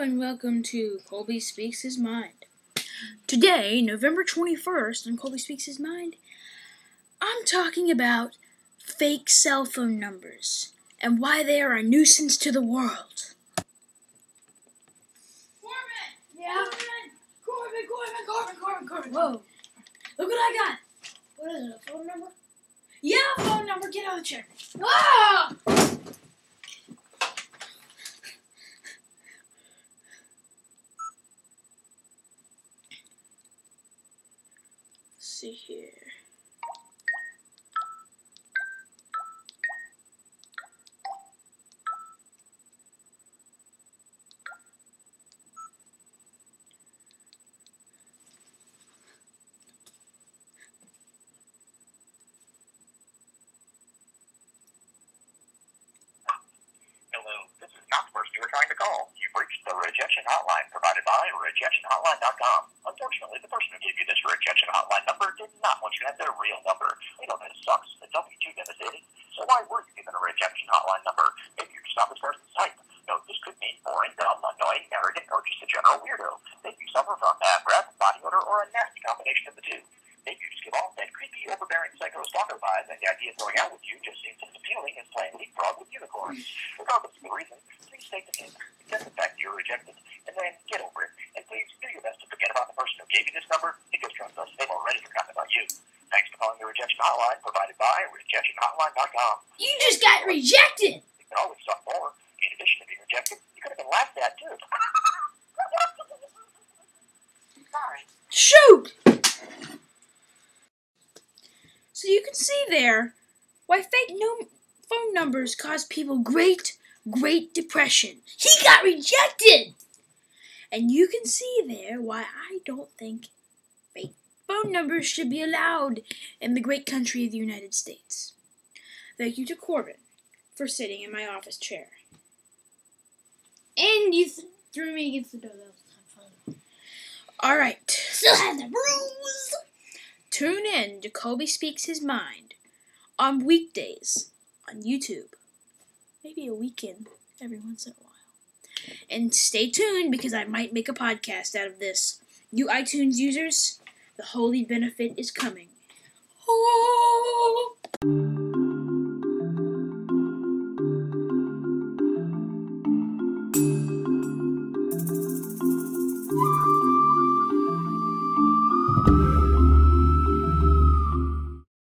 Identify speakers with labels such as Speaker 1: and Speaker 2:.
Speaker 1: and welcome to Colby Speaks His Mind. Today, November 21st, on Colby Speaks His Mind, I'm talking about fake cell phone numbers and why they are a nuisance to the world. Corbin!
Speaker 2: Yeah.
Speaker 1: Corbin! Corbin! Corbin! Corbin! Corbin!
Speaker 2: Whoa.
Speaker 1: Look what I got!
Speaker 2: What is it? A phone number?
Speaker 1: Yeah, phone number, get out of the chair.
Speaker 2: Ah!
Speaker 1: See here.
Speaker 3: Hello, this is not the person you were trying to call. You've reached the rejection hotline provided by rejectionhotline.com. Unfortunately, the person who gave you this rejection hotline number did not want you to have their real number. We know that sucks. It's only too devastating. So why were you given a rejection hotline number? Maybe you're just not this person's type. No, this could mean boring, dumb, annoying, arrogant, or just a general weirdo. Maybe you suffer from bad breath, body odor, or a nasty combination of the two. Maybe you just give off that creepy, overbearing psycho stalker vibe, and the idea of going out with you just seems as appealing as playing leapfrog with unicorns. Regardless of the reason, please take the hint, accept the fact that you're rejected, and then get over it. And please do your best to forget about the person who gave you this number, because trust us, they've already forgotten about you. Thanks for calling the rejection hotline provided by rejectionhotline.com.
Speaker 2: You just got rejected!
Speaker 3: You can always talk more. In addition to being rejected, you could have been laughed at too. Sorry.
Speaker 1: Shoot! So you can see there why fake no- phone numbers cause people great, great depression. He got rejected! And you can see there why I don't think fake phone numbers should be allowed in the great country of the United States. Thank you to Corbin for sitting in my office chair.
Speaker 2: And you th- threw me against the door. That was fun.
Speaker 1: All right.
Speaker 2: Still have the bruise!
Speaker 1: Tune in to Colby Speaks His Mind on weekdays on YouTube. Maybe a weekend every once in a while. And stay tuned because I might make a podcast out of this. You iTunes users, the holy benefit is coming. Oh.